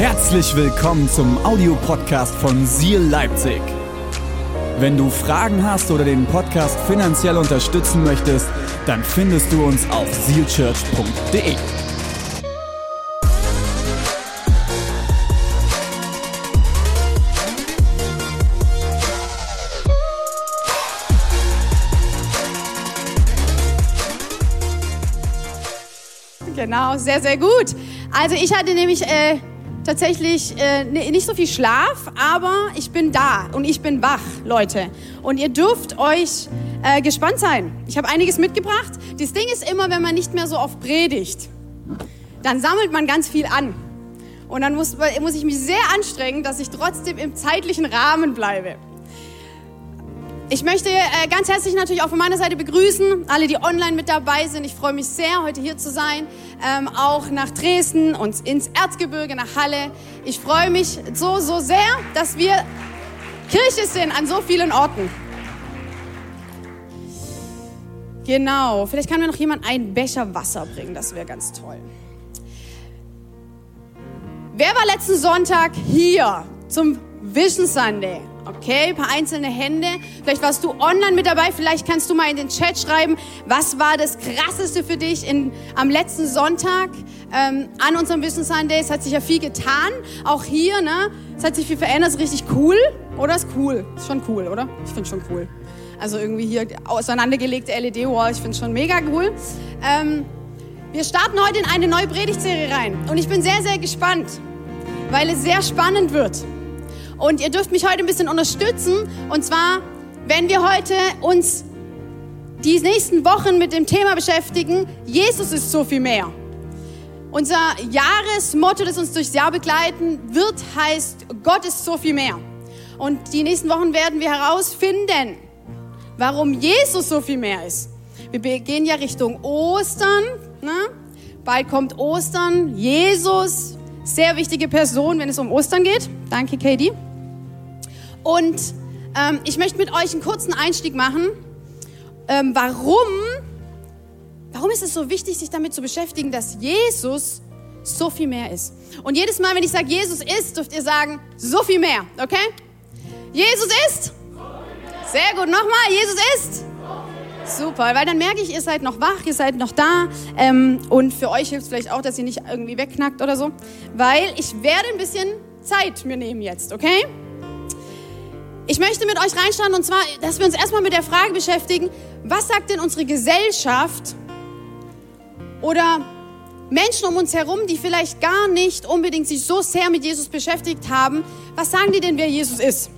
Herzlich willkommen zum Audiopodcast von Seal Leipzig. Wenn du Fragen hast oder den Podcast finanziell unterstützen möchtest, dann findest du uns auf sealchurch.de. Genau, sehr, sehr gut. Also ich hatte nämlich äh, tatsächlich äh, nicht so viel Schlaf, aber ich bin da und ich bin wach, Leute. Und ihr dürft euch äh, gespannt sein. Ich habe einiges mitgebracht. Das Ding ist immer, wenn man nicht mehr so oft predigt, dann sammelt man ganz viel an. Und dann muss, muss ich mich sehr anstrengen, dass ich trotzdem im zeitlichen Rahmen bleibe. Ich möchte äh, ganz herzlich natürlich auch von meiner Seite begrüßen, alle, die online mit dabei sind. Ich freue mich sehr, heute hier zu sein, ähm, auch nach Dresden und ins Erzgebirge, nach Halle. Ich freue mich so, so sehr, dass wir Kirche sind an so vielen Orten. Genau, vielleicht kann mir noch jemand einen Becher Wasser bringen, das wäre ganz toll. Wer war letzten Sonntag hier zum Vision Sunday? Okay, ein paar einzelne Hände. Vielleicht warst du online mit dabei. Vielleicht kannst du mal in den Chat schreiben, was war das Krasseste für dich in, am letzten Sonntag ähm, an unserem Vision Sunday. Es hat sich ja viel getan. Auch hier, ne? Es hat sich viel verändert. Ist richtig cool. Oder ist cool? Ist schon cool, oder? Ich finde schon cool. Also irgendwie hier auseinandergelegte LED-Wall. Ich finde schon mega cool. Ähm, wir starten heute in eine neue Predigtserie rein. Und ich bin sehr, sehr gespannt, weil es sehr spannend wird. Und ihr dürft mich heute ein bisschen unterstützen. Und zwar, wenn wir heute uns die nächsten Wochen mit dem Thema beschäftigen, Jesus ist so viel mehr. Unser Jahresmotto, das uns durchs Jahr begleiten wird, heißt, Gott ist so viel mehr. Und die nächsten Wochen werden wir herausfinden, warum Jesus so viel mehr ist. Wir gehen ja Richtung Ostern. Ne? Bald kommt Ostern. Jesus, sehr wichtige Person, wenn es um Ostern geht. Danke, Katie. Und ähm, ich möchte mit euch einen kurzen Einstieg machen. Ähm, warum, warum ist es so wichtig, sich damit zu beschäftigen, dass Jesus so viel mehr ist? Und jedes Mal, wenn ich sage, Jesus ist, dürft ihr sagen, so viel mehr, okay? Jesus ist? Sehr gut, nochmal, Jesus ist? Super, weil dann merke ich, ihr seid noch wach, ihr seid noch da. Ähm, und für euch hilft es vielleicht auch, dass ihr nicht irgendwie wegknackt oder so. Weil ich werde ein bisschen Zeit mir nehmen jetzt, okay? Ich möchte mit euch reinschauen und zwar, dass wir uns erstmal mit der Frage beschäftigen, was sagt denn unsere Gesellschaft oder Menschen um uns herum, die vielleicht gar nicht unbedingt sich so sehr mit Jesus beschäftigt haben, was sagen die denn, wer Jesus ist?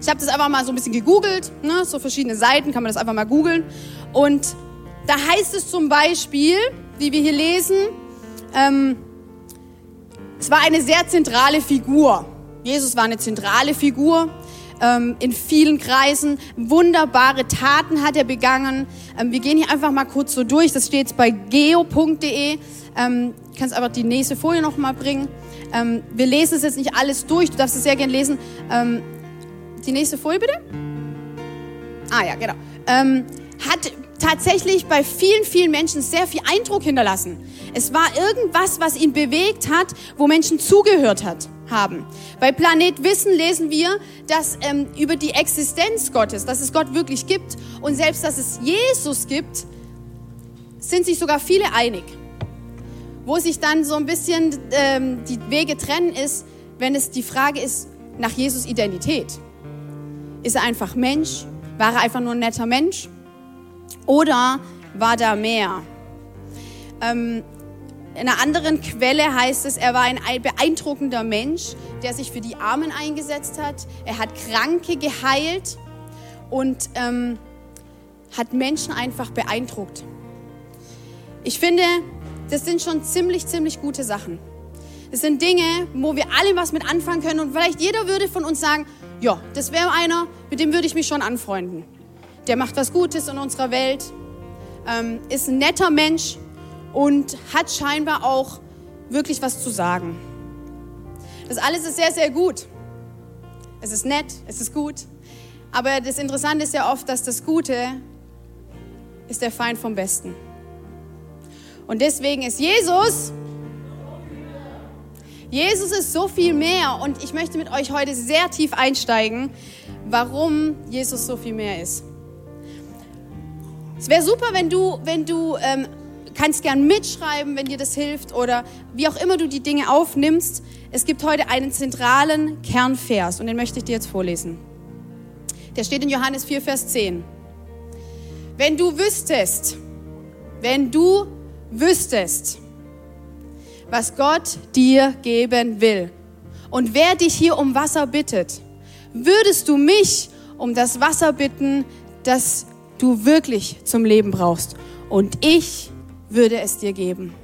Ich habe das einfach mal so ein bisschen gegoogelt, ne? so verschiedene Seiten, kann man das einfach mal googeln. Und da heißt es zum Beispiel, wie wir hier lesen, ähm, es war eine sehr zentrale Figur. Jesus war eine zentrale Figur ähm, in vielen Kreisen. Wunderbare Taten hat er begangen. Ähm, wir gehen hier einfach mal kurz so durch. Das steht jetzt bei geo.de. Ähm, kannst aber die nächste Folie noch mal bringen. Ähm, wir lesen es jetzt nicht alles durch. Du darfst es sehr gerne lesen. Ähm, die nächste Folie bitte. Ah ja, genau. Ähm, hat tatsächlich bei vielen, vielen Menschen sehr viel Eindruck hinterlassen. Es war irgendwas, was ihn bewegt hat, wo Menschen zugehört hat haben. Bei Planet Wissen lesen wir, dass ähm, über die Existenz Gottes, dass es Gott wirklich gibt und selbst, dass es Jesus gibt, sind sich sogar viele einig. Wo sich dann so ein bisschen ähm, die Wege trennen ist, wenn es die Frage ist nach Jesus Identität. Ist er einfach Mensch? War er einfach nur ein netter Mensch? Oder war da mehr? Ähm, in einer anderen Quelle heißt es, er war ein beeindruckender Mensch, der sich für die Armen eingesetzt hat. Er hat Kranke geheilt und ähm, hat Menschen einfach beeindruckt. Ich finde, das sind schon ziemlich, ziemlich gute Sachen. Das sind Dinge, wo wir alle was mit anfangen können und vielleicht jeder würde von uns sagen, ja, das wäre einer, mit dem würde ich mich schon anfreunden. Der macht was Gutes in unserer Welt, ähm, ist ein netter Mensch und hat scheinbar auch wirklich was zu sagen. Das alles ist sehr, sehr gut. Es ist nett, es ist gut. Aber das Interessante ist ja oft, dass das Gute ist der Feind vom Besten. Und deswegen ist Jesus Jesus ist so viel mehr und ich möchte mit euch heute sehr tief einsteigen, warum Jesus so viel mehr ist. Es wäre super, wenn du, wenn du ähm, kannst gern mitschreiben, wenn dir das hilft oder wie auch immer du die Dinge aufnimmst. Es gibt heute einen zentralen Kernvers und den möchte ich dir jetzt vorlesen. Der steht in Johannes 4, Vers 10. Wenn du wüsstest, wenn du wüsstest, was Gott dir geben will und wer dich hier um Wasser bittet, würdest du mich um das Wasser bitten, das du wirklich zum Leben brauchst. Und ich würde es dir geben.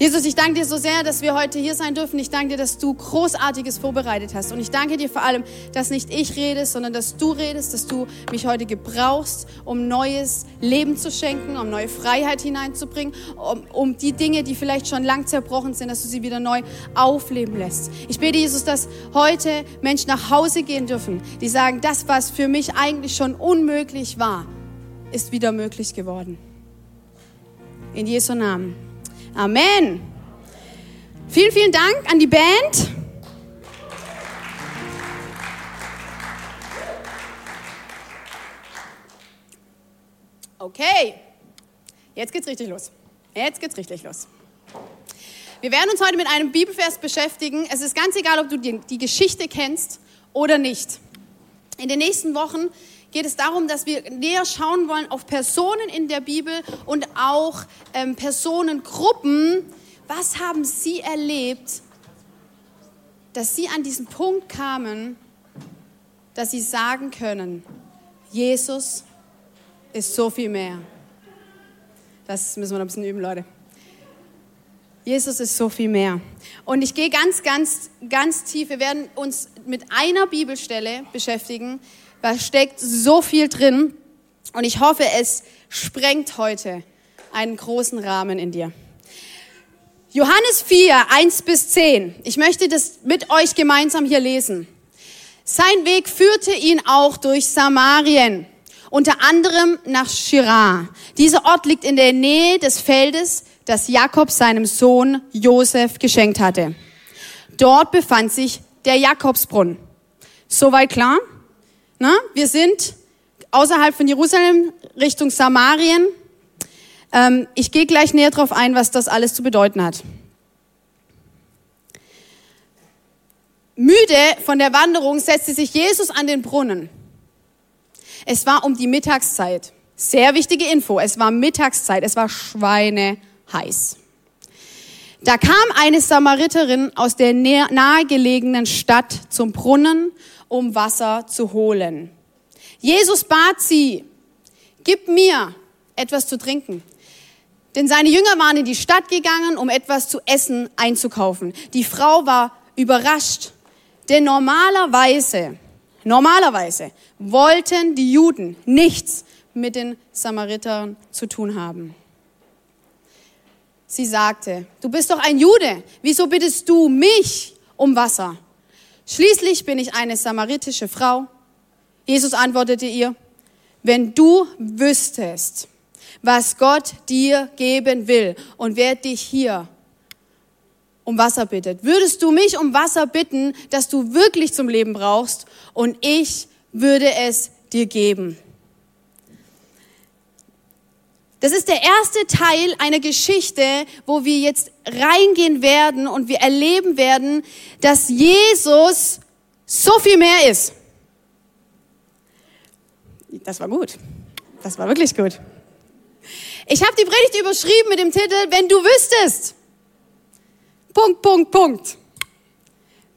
Jesus, ich danke dir so sehr, dass wir heute hier sein dürfen. Ich danke dir, dass du Großartiges vorbereitet hast. Und ich danke dir vor allem, dass nicht ich rede, sondern dass du redest, dass du mich heute gebrauchst, um neues Leben zu schenken, um neue Freiheit hineinzubringen, um, um die Dinge, die vielleicht schon lang zerbrochen sind, dass du sie wieder neu aufleben lässt. Ich bete, Jesus, dass heute Menschen nach Hause gehen dürfen, die sagen, das, was für mich eigentlich schon unmöglich war, ist wieder möglich geworden. In Jesu Namen. Amen. Vielen, vielen Dank an die Band. Okay, jetzt geht's richtig los. Jetzt geht's richtig los. Wir werden uns heute mit einem Bibelvers beschäftigen. Es ist ganz egal, ob du die, die Geschichte kennst oder nicht. In den nächsten Wochen geht es darum, dass wir näher schauen wollen auf Personen in der Bibel und auch ähm, Personengruppen. Was haben sie erlebt, dass sie an diesen Punkt kamen, dass sie sagen können, Jesus ist so viel mehr. Das müssen wir noch ein bisschen üben, Leute. Jesus ist so viel mehr. Und ich gehe ganz, ganz, ganz tief. Wir werden uns mit einer Bibelstelle beschäftigen, da steckt so viel drin und ich hoffe, es sprengt heute einen großen Rahmen in dir. Johannes 4, 1 bis 10. Ich möchte das mit euch gemeinsam hier lesen. Sein Weg führte ihn auch durch Samarien, unter anderem nach Shirar. Dieser Ort liegt in der Nähe des Feldes, das Jakob seinem Sohn Josef geschenkt hatte. Dort befand sich der Jakobsbrunnen. Soweit klar? Na, wir sind außerhalb von Jerusalem Richtung Samarien. Ähm, ich gehe gleich näher darauf ein, was das alles zu bedeuten hat. Müde von der Wanderung setzte sich Jesus an den Brunnen. Es war um die Mittagszeit. Sehr wichtige Info. Es war Mittagszeit. Es war schweineheiß. Da kam eine Samariterin aus der nahegelegenen Stadt zum Brunnen um Wasser zu holen. Jesus bat sie, gib mir etwas zu trinken. Denn seine Jünger waren in die Stadt gegangen, um etwas zu essen einzukaufen. Die Frau war überrascht, denn normalerweise, normalerweise wollten die Juden nichts mit den Samaritern zu tun haben. Sie sagte, du bist doch ein Jude, wieso bittest du mich um Wasser? Schließlich bin ich eine samaritische Frau. Jesus antwortete ihr, wenn du wüsstest, was Gott dir geben will und wer dich hier um Wasser bittet, würdest du mich um Wasser bitten, das du wirklich zum Leben brauchst und ich würde es dir geben. Das ist der erste Teil einer Geschichte, wo wir jetzt reingehen werden und wir erleben werden, dass Jesus so viel mehr ist. Das war gut. Das war wirklich gut. Ich habe die Predigt überschrieben mit dem Titel, wenn du wüsstest. Punkt, Punkt, Punkt.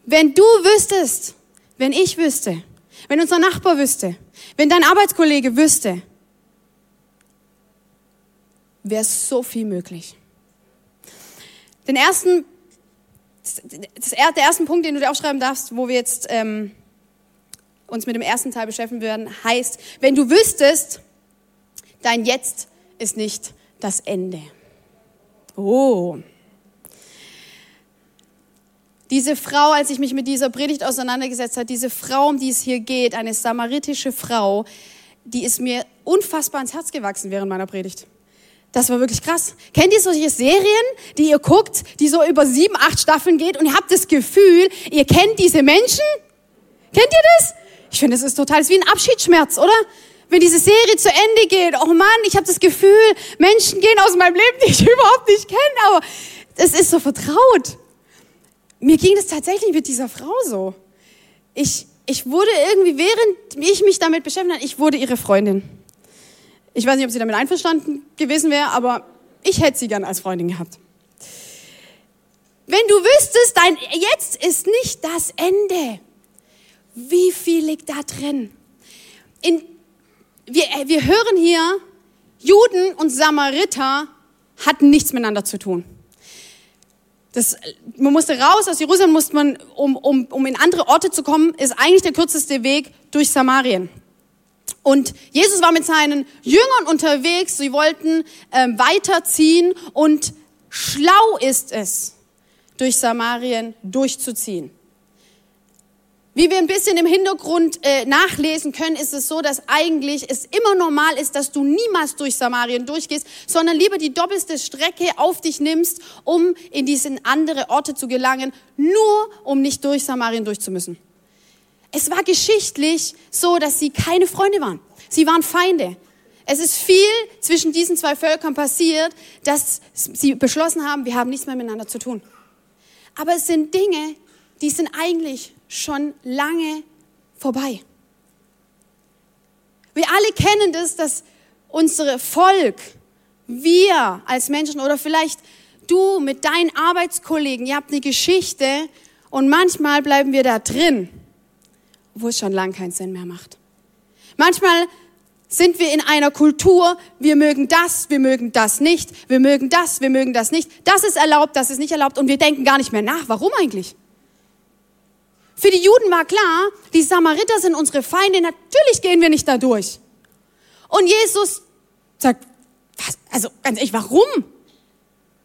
Wenn du wüsstest, wenn ich wüsste, wenn unser Nachbar wüsste, wenn dein Arbeitskollege wüsste, wäre so viel möglich. Den ersten, das, der ersten Punkt, den du dir aufschreiben darfst, wo wir jetzt ähm, uns mit dem ersten Teil beschäftigen werden, heißt, wenn du wüsstest, dein Jetzt ist nicht das Ende. Oh. Diese Frau, als ich mich mit dieser Predigt auseinandergesetzt habe, diese Frau, um die es hier geht, eine samaritische Frau, die ist mir unfassbar ins Herz gewachsen während meiner Predigt. Das war wirklich krass. Kennt ihr solche Serien, die ihr guckt, die so über sieben, acht Staffeln geht und ihr habt das Gefühl, ihr kennt diese Menschen? Kennt ihr das? Ich finde, das ist total, das ist wie ein Abschiedsschmerz, oder? Wenn diese Serie zu Ende geht, oh Mann, ich habe das Gefühl, Menschen gehen aus meinem Leben, die ich überhaupt nicht kenne, aber es ist so vertraut. Mir ging das tatsächlich mit dieser Frau so. Ich, ich wurde irgendwie, während ich mich damit beschäftigt habe, ich wurde ihre Freundin. Ich weiß nicht, ob sie damit einverstanden gewesen wäre, aber ich hätte sie gern als Freundin gehabt. Wenn du wüsstest, dein Jetzt ist nicht das Ende. Wie viel liegt da drin? In, wir, äh, wir hören hier, Juden und Samariter hatten nichts miteinander zu tun. Das, man musste raus aus Jerusalem, musste man, um, um, um in andere Orte zu kommen, ist eigentlich der kürzeste Weg durch Samarien. Und Jesus war mit seinen Jüngern unterwegs, sie wollten ähm, weiterziehen und schlau ist es, durch Samarien durchzuziehen. Wie wir ein bisschen im Hintergrund äh, nachlesen können, ist es so, dass eigentlich es immer normal ist, dass du niemals durch Samarien durchgehst, sondern lieber die doppelte Strecke auf dich nimmst, um in diese andere Orte zu gelangen, nur um nicht durch Samarien durchzumüssen. Es war geschichtlich so, dass sie keine Freunde waren. Sie waren Feinde. Es ist viel zwischen diesen zwei Völkern passiert, dass sie beschlossen haben, wir haben nichts mehr miteinander zu tun. Aber es sind Dinge, die sind eigentlich schon lange vorbei. Wir alle kennen das, dass unsere Volk, wir als Menschen oder vielleicht du mit deinen Arbeitskollegen, ihr habt eine Geschichte und manchmal bleiben wir da drin wo es schon lang keinen Sinn mehr macht. Manchmal sind wir in einer Kultur, wir mögen das, wir mögen das nicht, wir mögen das, wir mögen das nicht. Das ist erlaubt, das ist nicht erlaubt und wir denken gar nicht mehr nach. Warum eigentlich? Für die Juden war klar, die Samariter sind unsere Feinde, natürlich gehen wir nicht da durch. Und Jesus sagt, was, also ganz ehrlich, warum?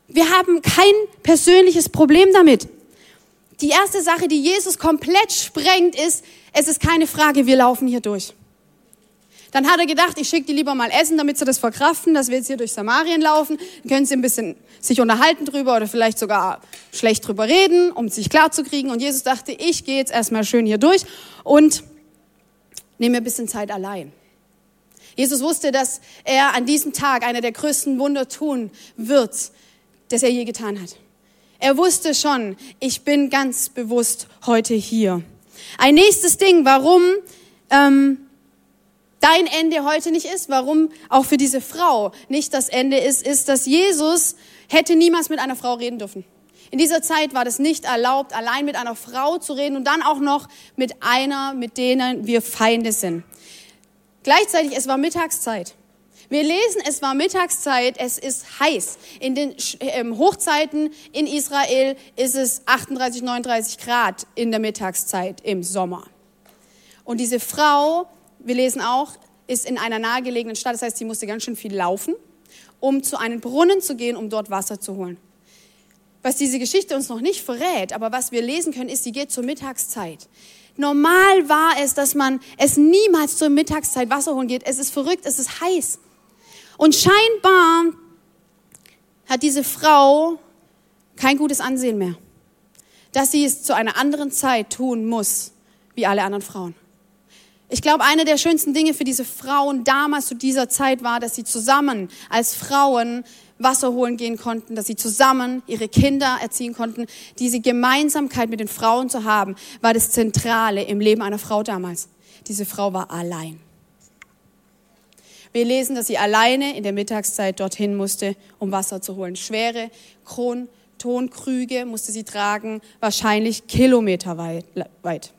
Wir haben kein persönliches Problem damit. Die erste Sache, die Jesus komplett sprengt, ist, es ist keine Frage, wir laufen hier durch. Dann hat er gedacht, ich schicke die lieber mal essen, damit sie das verkraften, dass wir jetzt hier durch Samarien laufen. Dann können sie ein bisschen sich unterhalten drüber oder vielleicht sogar schlecht drüber reden, um sich klar zu kriegen. Und Jesus dachte, ich gehe jetzt erstmal schön hier durch und nehme mir ein bisschen Zeit allein. Jesus wusste, dass er an diesem Tag einer der größten Wunder tun wird, das er je getan hat. Er wusste schon, ich bin ganz bewusst heute hier. Ein nächstes Ding, warum ähm, dein Ende heute nicht ist, warum auch für diese Frau nicht das Ende ist, ist, dass Jesus hätte niemals mit einer Frau reden dürfen. In dieser Zeit war das nicht erlaubt, allein mit einer Frau zu reden und dann auch noch mit einer, mit denen wir Feinde sind. Gleichzeitig, es war Mittagszeit. Wir lesen, es war Mittagszeit, es ist heiß. In den ähm, Hochzeiten in Israel ist es 38, 39 Grad in der Mittagszeit im Sommer. Und diese Frau, wir lesen auch, ist in einer nahegelegenen Stadt, das heißt, sie musste ganz schön viel laufen, um zu einem Brunnen zu gehen, um dort Wasser zu holen. Was diese Geschichte uns noch nicht verrät, aber was wir lesen können, ist, sie geht zur Mittagszeit. Normal war es, dass man es niemals zur Mittagszeit Wasser holen geht. Es ist verrückt, es ist heiß. Und scheinbar hat diese Frau kein gutes Ansehen mehr, dass sie es zu einer anderen Zeit tun muss, wie alle anderen Frauen. Ich glaube, eine der schönsten Dinge für diese Frauen damals zu dieser Zeit war, dass sie zusammen als Frauen Wasser holen gehen konnten, dass sie zusammen ihre Kinder erziehen konnten. Diese Gemeinsamkeit mit den Frauen zu haben, war das Zentrale im Leben einer Frau damals. Diese Frau war allein. Wir lesen, dass sie alleine in der Mittagszeit dorthin musste, um Wasser zu holen. Schwere Kron Tonkrüge musste sie tragen, wahrscheinlich kilometerweit.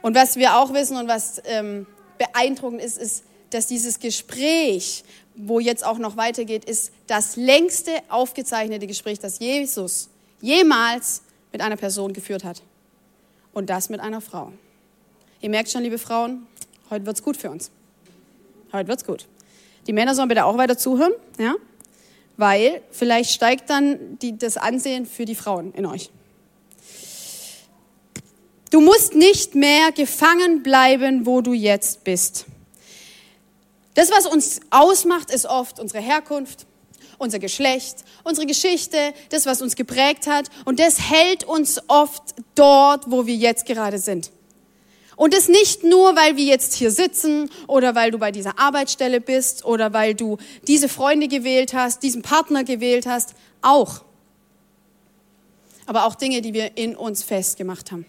Und was wir auch wissen und was ähm, beeindruckend ist, ist, dass dieses Gespräch, wo jetzt auch noch weitergeht, ist das längste aufgezeichnete Gespräch, das Jesus jemals mit einer Person geführt hat. Und das mit einer Frau. Ihr merkt schon, liebe Frauen, heute wird es gut für uns. Heute wird's gut. Die Männer sollen bitte auch weiter zuhören, ja? Weil vielleicht steigt dann die, das Ansehen für die Frauen in euch. Du musst nicht mehr gefangen bleiben, wo du jetzt bist. Das, was uns ausmacht, ist oft unsere Herkunft, unser Geschlecht, unsere Geschichte, das, was uns geprägt hat. Und das hält uns oft dort, wo wir jetzt gerade sind. Und das nicht nur, weil wir jetzt hier sitzen oder weil du bei dieser Arbeitsstelle bist oder weil du diese Freunde gewählt hast, diesen Partner gewählt hast, auch. Aber auch Dinge, die wir in uns festgemacht haben.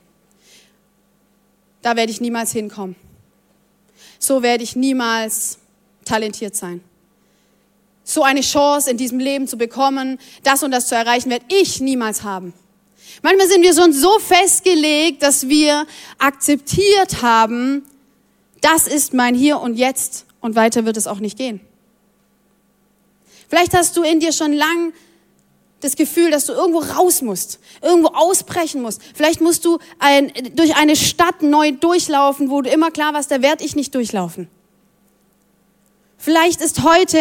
Da werde ich niemals hinkommen. So werde ich niemals talentiert sein. So eine Chance in diesem Leben zu bekommen, das und das zu erreichen, werde ich niemals haben. Manchmal sind wir schon so festgelegt, dass wir akzeptiert haben, das ist mein Hier und Jetzt und weiter wird es auch nicht gehen. Vielleicht hast du in dir schon lang das Gefühl, dass du irgendwo raus musst, irgendwo ausbrechen musst. Vielleicht musst du ein, durch eine Stadt neu durchlaufen, wo du immer klar warst, da werde ich nicht durchlaufen. Vielleicht ist heute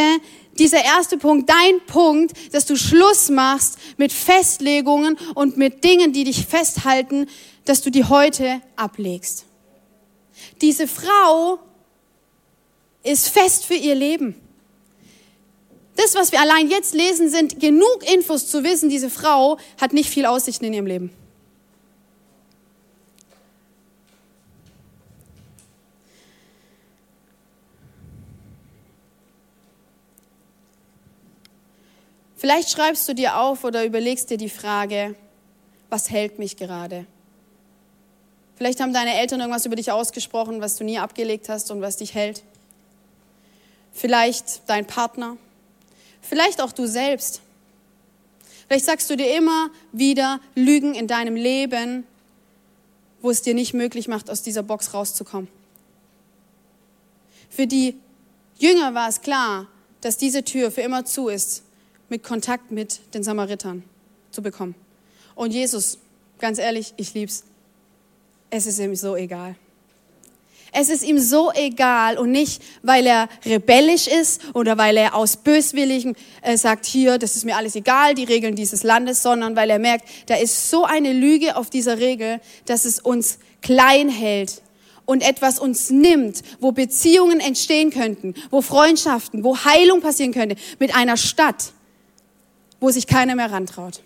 dieser erste Punkt dein Punkt, dass du Schluss machst mit Festlegungen und mit Dingen, die dich festhalten, dass du die heute ablegst. Diese Frau ist fest für ihr Leben. Das, was wir allein jetzt lesen, sind genug Infos zu wissen, diese Frau hat nicht viel Aussichten in ihrem Leben. Vielleicht schreibst du dir auf oder überlegst dir die Frage, was hält mich gerade? Vielleicht haben deine Eltern irgendwas über dich ausgesprochen, was du nie abgelegt hast und was dich hält. Vielleicht dein Partner. Vielleicht auch du selbst. Vielleicht sagst du dir immer wieder Lügen in deinem Leben, wo es dir nicht möglich macht, aus dieser Box rauszukommen. Für die Jünger war es klar, dass diese Tür für immer zu ist mit Kontakt mit den Samaritern zu bekommen. Und Jesus, ganz ehrlich, ich lieb's. Es ist ihm so egal. Es ist ihm so egal und nicht, weil er rebellisch ist oder weil er aus Böswilligen äh, sagt, hier, das ist mir alles egal, die Regeln dieses Landes, sondern weil er merkt, da ist so eine Lüge auf dieser Regel, dass es uns klein hält und etwas uns nimmt, wo Beziehungen entstehen könnten, wo Freundschaften, wo Heilung passieren könnte mit einer Stadt wo sich keiner mehr rantraut?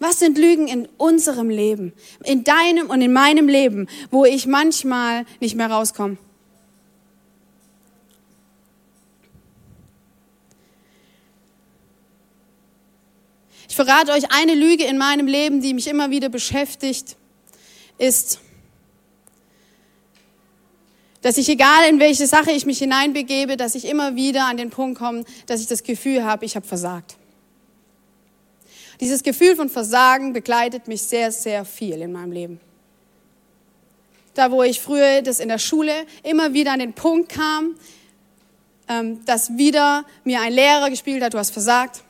Was sind Lügen in unserem Leben, in deinem und in meinem Leben, wo ich manchmal nicht mehr rauskomme? Ich verrate euch eine Lüge in meinem Leben, die mich immer wieder beschäftigt, ist, dass ich, egal in welche Sache ich mich hineinbegebe, dass ich immer wieder an den Punkt komme, dass ich das Gefühl habe, ich habe versagt. Dieses Gefühl von Versagen begleitet mich sehr, sehr viel in meinem Leben. Da, wo ich früher das in der Schule immer wieder an den Punkt kam, ähm, dass wieder mir ein Lehrer gespielt hat, du hast versagt,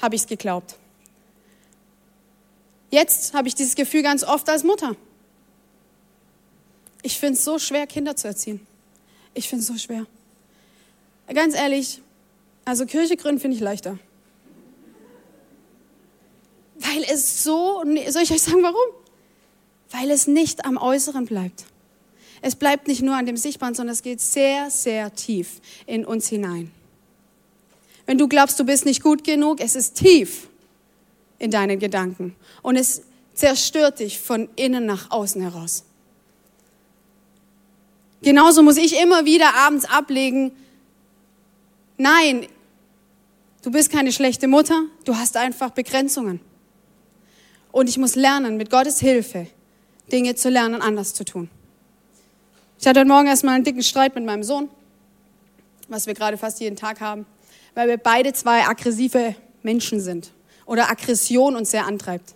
habe ich es geglaubt. Jetzt habe ich dieses Gefühl ganz oft als Mutter. Ich finde es so schwer, Kinder zu erziehen. Ich finde es so schwer. Ganz ehrlich, also Kirche gründen finde ich leichter. Weil es so, soll ich euch sagen, warum? Weil es nicht am Äußeren bleibt. Es bleibt nicht nur an dem Sichtbaren, sondern es geht sehr, sehr tief in uns hinein. Wenn du glaubst, du bist nicht gut genug, es ist tief in deinen Gedanken und es zerstört dich von innen nach außen heraus. Genauso muss ich immer wieder abends ablegen, nein, du bist keine schlechte Mutter, du hast einfach Begrenzungen. Und ich muss lernen, mit Gottes Hilfe Dinge zu lernen, anders zu tun. Ich hatte heute Morgen erstmal einen dicken Streit mit meinem Sohn, was wir gerade fast jeden Tag haben, weil wir beide zwei aggressive Menschen sind oder Aggression uns sehr antreibt.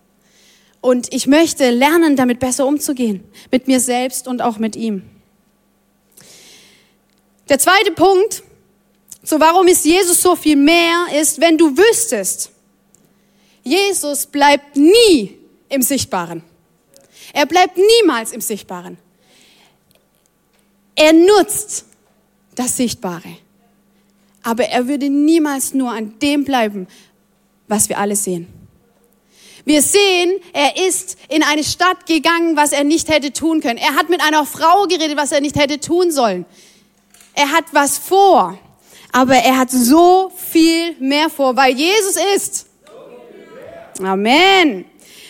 Und ich möchte lernen, damit besser umzugehen, mit mir selbst und auch mit ihm. Der zweite Punkt, so warum ist Jesus so viel mehr, ist, wenn du wüsstest, Jesus bleibt nie im Sichtbaren. Er bleibt niemals im Sichtbaren. Er nutzt das Sichtbare. Aber er würde niemals nur an dem bleiben, was wir alle sehen. Wir sehen, er ist in eine Stadt gegangen, was er nicht hätte tun können. Er hat mit einer Frau geredet, was er nicht hätte tun sollen. er hat was vor, aber er hat so viel mehr vor, weil Jesus ist. Amen.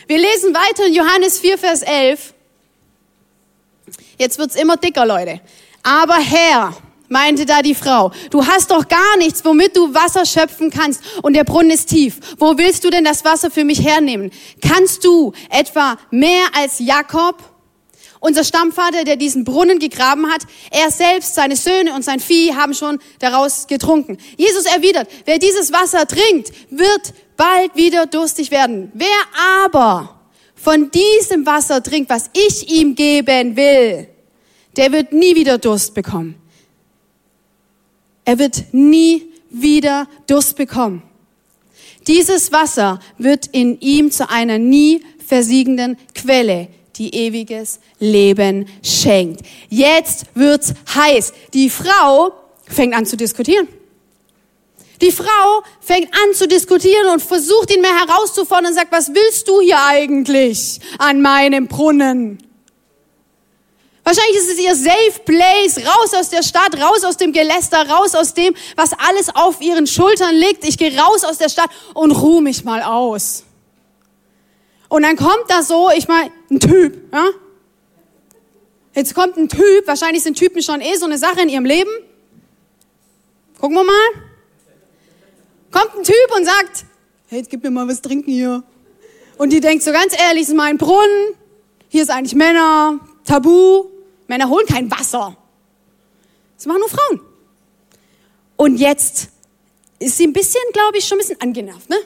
Wir lesen weiter in Johannes 4, Vers 11. Jetzt wird's immer dicker, Leute. Aber Herr, meinte da die Frau, du hast doch gar nichts, womit du Wasser schöpfen kannst und der Brunnen ist tief. Wo willst du denn das Wasser für mich hernehmen? Kannst du etwa mehr als Jakob? Unser Stammvater, der diesen Brunnen gegraben hat, er selbst, seine Söhne und sein Vieh haben schon daraus getrunken. Jesus erwidert, wer dieses Wasser trinkt, wird bald wieder durstig werden. Wer aber von diesem Wasser trinkt, was ich ihm geben will, der wird nie wieder Durst bekommen. Er wird nie wieder Durst bekommen. Dieses Wasser wird in ihm zu einer nie versiegenden Quelle, die ewiges Leben schenkt. Jetzt wird's heiß. Die Frau fängt an zu diskutieren. Die Frau fängt an zu diskutieren und versucht ihn mehr herauszufordern und sagt, was willst du hier eigentlich an meinem Brunnen? Wahrscheinlich ist es ihr Safe Place, raus aus der Stadt, raus aus dem Geläster, raus aus dem, was alles auf ihren Schultern liegt. Ich gehe raus aus der Stadt und ruhe mich mal aus. Und dann kommt da so, ich meine, ein Typ, ja? Jetzt kommt ein Typ, wahrscheinlich sind Typen schon eh so eine Sache in ihrem Leben. Gucken wir mal. Kommt ein Typ und sagt, hey, gib mir mal was trinken hier. Und die denkt so ganz ehrlich, es ist mein Brunnen, hier ist eigentlich Männer, Tabu. Männer holen kein Wasser. Das machen nur Frauen. Und jetzt ist sie ein bisschen, glaube ich, schon ein bisschen angenervt, ne?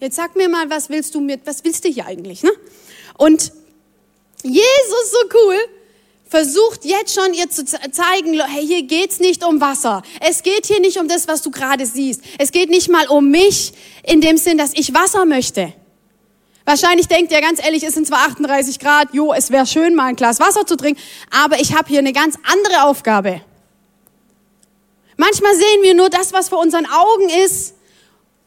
Jetzt sag mir mal, was willst du mit, was willst du hier eigentlich, ne? Und Jesus, so cool, versucht jetzt schon ihr zu zeigen, hey, hier geht's nicht um Wasser. Es geht hier nicht um das, was du gerade siehst. Es geht nicht mal um mich in dem Sinn, dass ich Wasser möchte. Wahrscheinlich denkt ihr ganz ehrlich, es sind zwar 38 Grad, jo, es wäre schön, mal ein Glas Wasser zu trinken, aber ich habe hier eine ganz andere Aufgabe. Manchmal sehen wir nur das, was vor unseren Augen ist,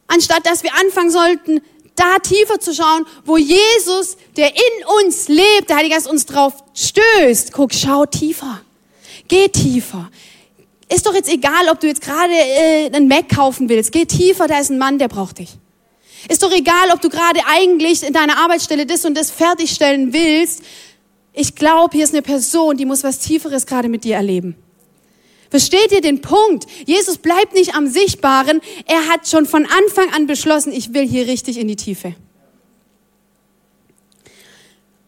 anstatt dass wir anfangen sollten, da tiefer zu schauen, wo Jesus, der in uns lebt, der Heilige Geist uns drauf stößt. Guck, schau tiefer. Geh tiefer. Ist doch jetzt egal, ob du jetzt gerade äh, einen Mac kaufen willst. Geh tiefer, da ist ein Mann, der braucht dich. Ist doch egal, ob du gerade eigentlich in deiner Arbeitsstelle das und das fertigstellen willst. Ich glaube, hier ist eine Person, die muss was Tieferes gerade mit dir erleben. Versteht ihr den Punkt? Jesus bleibt nicht am Sichtbaren. Er hat schon von Anfang an beschlossen, ich will hier richtig in die Tiefe.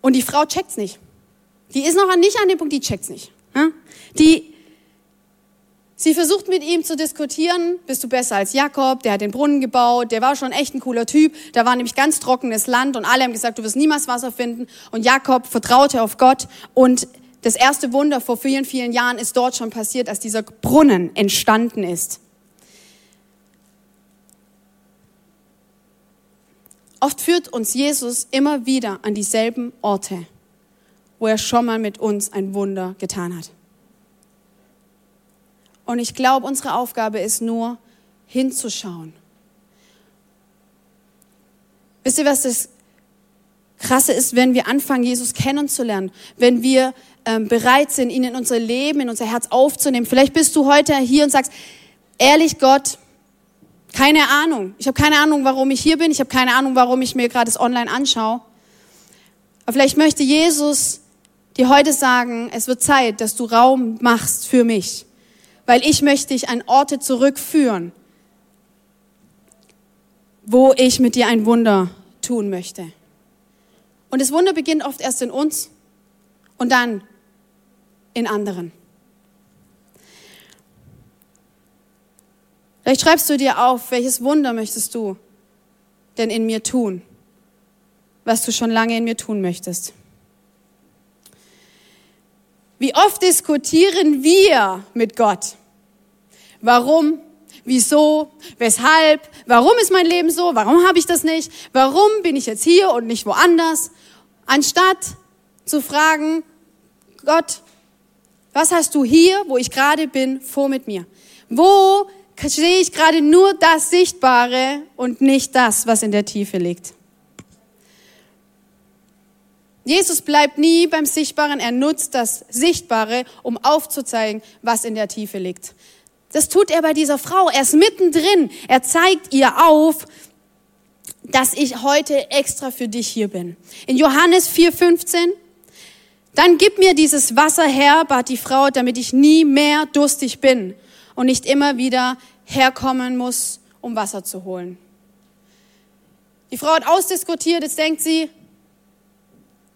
Und die Frau checkt's nicht. Die ist noch nicht an dem Punkt, die checkt's nicht. Die Sie versucht mit ihm zu diskutieren, bist du besser als Jakob, der hat den Brunnen gebaut, der war schon echt ein cooler Typ, da war nämlich ganz trockenes Land und alle haben gesagt, du wirst niemals Wasser finden und Jakob vertraute auf Gott und das erste Wunder vor vielen, vielen Jahren ist dort schon passiert, als dieser Brunnen entstanden ist. Oft führt uns Jesus immer wieder an dieselben Orte, wo er schon mal mit uns ein Wunder getan hat. Und ich glaube, unsere Aufgabe ist nur, hinzuschauen. Wisst ihr, was das Krasse ist, wenn wir anfangen, Jesus kennenzulernen, wenn wir ähm, bereit sind, ihn in unser Leben, in unser Herz aufzunehmen. Vielleicht bist du heute hier und sagst, ehrlich Gott, keine Ahnung. Ich habe keine Ahnung, warum ich hier bin. Ich habe keine Ahnung, warum ich mir gerade das online anschaue. Aber vielleicht möchte Jesus dir heute sagen, es wird Zeit, dass du Raum machst für mich weil ich möchte dich an Orte zurückführen, wo ich mit dir ein Wunder tun möchte. Und das Wunder beginnt oft erst in uns und dann in anderen. Vielleicht schreibst du dir auf, welches Wunder möchtest du denn in mir tun, was du schon lange in mir tun möchtest. Wie oft diskutieren wir mit Gott? Warum? Wieso? Weshalb? Warum ist mein Leben so? Warum habe ich das nicht? Warum bin ich jetzt hier und nicht woanders? Anstatt zu fragen, Gott, was hast du hier, wo ich gerade bin, vor mit mir? Wo sehe ich gerade nur das Sichtbare und nicht das, was in der Tiefe liegt? Jesus bleibt nie beim Sichtbaren, er nutzt das Sichtbare, um aufzuzeigen, was in der Tiefe liegt. Das tut er bei dieser Frau. Er ist mittendrin. Er zeigt ihr auf, dass ich heute extra für dich hier bin. In Johannes 4,15, dann gib mir dieses Wasser her, bat die Frau, damit ich nie mehr durstig bin und nicht immer wieder herkommen muss, um Wasser zu holen. Die Frau hat ausdiskutiert, jetzt denkt sie,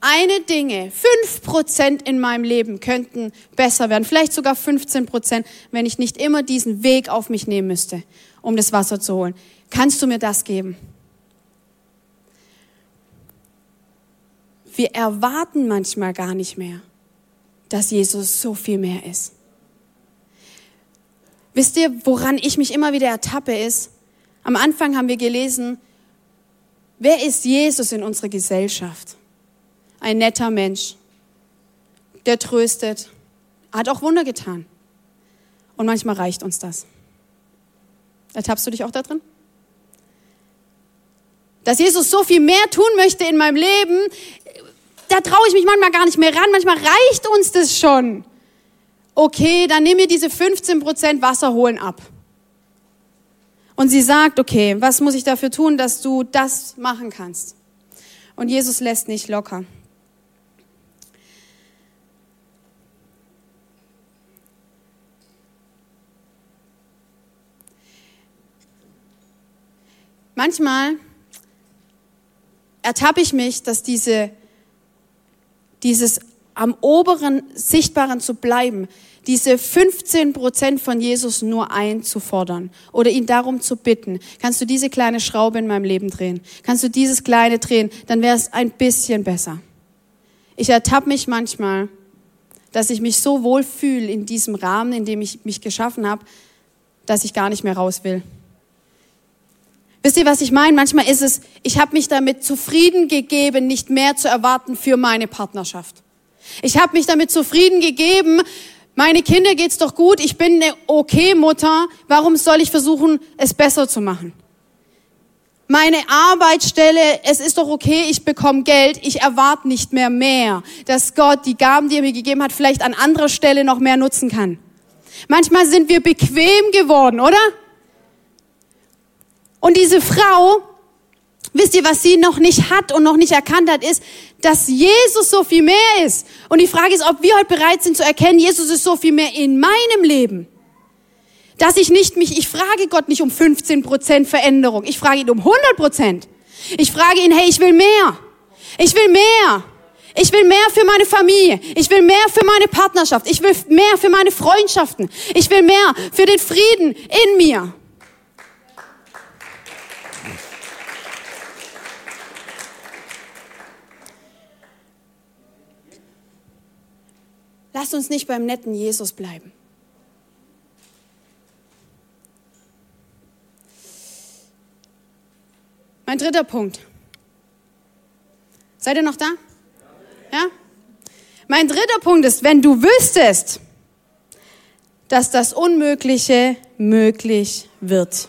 eine Dinge, fünf Prozent in meinem Leben könnten besser werden, vielleicht sogar 15 Prozent, wenn ich nicht immer diesen Weg auf mich nehmen müsste, um das Wasser zu holen. Kannst du mir das geben? Wir erwarten manchmal gar nicht mehr, dass Jesus so viel mehr ist. Wisst ihr, woran ich mich immer wieder ertappe ist? Am Anfang haben wir gelesen, wer ist Jesus in unserer Gesellschaft? Ein netter Mensch, der tröstet, hat auch Wunder getan. Und manchmal reicht uns das. Ertappst du dich auch da drin? Dass Jesus so viel mehr tun möchte in meinem Leben, da traue ich mich manchmal gar nicht mehr ran. Manchmal reicht uns das schon. Okay, dann nimm mir diese 15% Wasser holen ab. Und sie sagt, okay, was muss ich dafür tun, dass du das machen kannst? Und Jesus lässt nicht locker. Manchmal ertappe ich mich, dass diese, dieses am oberen Sichtbaren zu bleiben, diese 15 Prozent von Jesus nur einzufordern oder ihn darum zu bitten, kannst du diese kleine Schraube in meinem Leben drehen? Kannst du dieses kleine drehen? Dann wäre es ein bisschen besser. Ich ertappe mich manchmal, dass ich mich so wohl fühle in diesem Rahmen, in dem ich mich geschaffen habe, dass ich gar nicht mehr raus will. Wisst ihr, was ich meine? Manchmal ist es, ich habe mich damit zufrieden gegeben, nicht mehr zu erwarten für meine Partnerschaft. Ich habe mich damit zufrieden gegeben, meine Kinder geht's doch gut, ich bin eine okay Mutter, warum soll ich versuchen, es besser zu machen? Meine Arbeitsstelle, es ist doch okay, ich bekomme Geld, ich erwarte nicht mehr mehr, dass Gott die Gaben, die er mir gegeben hat, vielleicht an anderer Stelle noch mehr nutzen kann. Manchmal sind wir bequem geworden, oder? Und diese Frau, wisst ihr, was sie noch nicht hat und noch nicht erkannt hat, ist, dass Jesus so viel mehr ist. Und die Frage ist, ob wir heute bereit sind zu erkennen, Jesus ist so viel mehr in meinem Leben. Dass ich nicht mich, ich frage Gott nicht um 15 Prozent Veränderung. Ich frage ihn um 100 Prozent. Ich frage ihn, hey, ich will mehr. Ich will mehr. Ich will mehr für meine Familie. Ich will mehr für meine Partnerschaft. Ich will mehr für meine Freundschaften. Ich will mehr für den Frieden in mir. Lasst uns nicht beim netten Jesus bleiben. Mein dritter Punkt. Seid ihr noch da? Ja? Mein dritter Punkt ist, wenn du wüsstest, dass das Unmögliche möglich wird.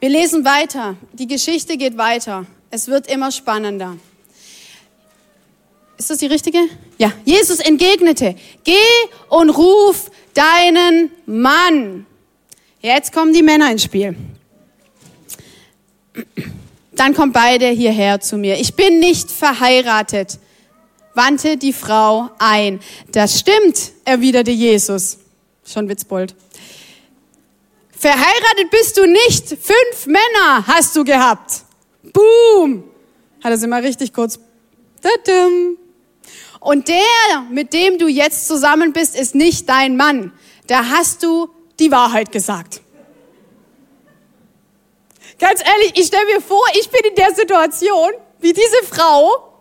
Wir lesen weiter. Die Geschichte geht weiter. Es wird immer spannender. Ist das die richtige? Ja. Jesus entgegnete, geh und ruf deinen Mann. Jetzt kommen die Männer ins Spiel. Dann kommt beide hierher zu mir. Ich bin nicht verheiratet, wandte die Frau ein. Das stimmt, erwiderte Jesus. Schon Witzbold. Verheiratet bist du nicht. Fünf Männer hast du gehabt. Boom. Hat er sie mal richtig kurz. Tadam. Und der, mit dem du jetzt zusammen bist, ist nicht dein Mann. Da hast du die Wahrheit gesagt. Ganz ehrlich, ich stelle mir vor, ich bin in der Situation wie diese Frau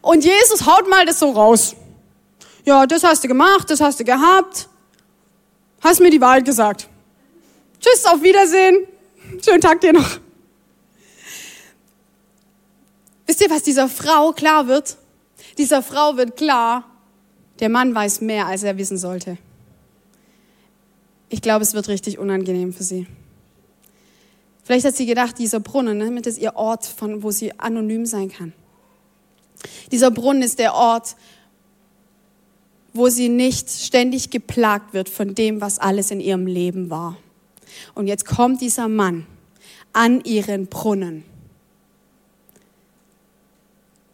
und Jesus haut mal das so raus. Ja, das hast du gemacht, das hast du gehabt. Hast mir die Wahrheit gesagt. Tschüss, auf Wiedersehen. Schönen Tag dir noch. Wisst ihr, was dieser Frau klar wird? Dieser Frau wird klar, der Mann weiß mehr, als er wissen sollte. Ich glaube, es wird richtig unangenehm für sie. Vielleicht hat sie gedacht, dieser Brunnen, ne, das ist ihr Ort, von wo sie anonym sein kann. Dieser Brunnen ist der Ort, wo sie nicht ständig geplagt wird von dem, was alles in ihrem Leben war. Und jetzt kommt dieser Mann an ihren Brunnen.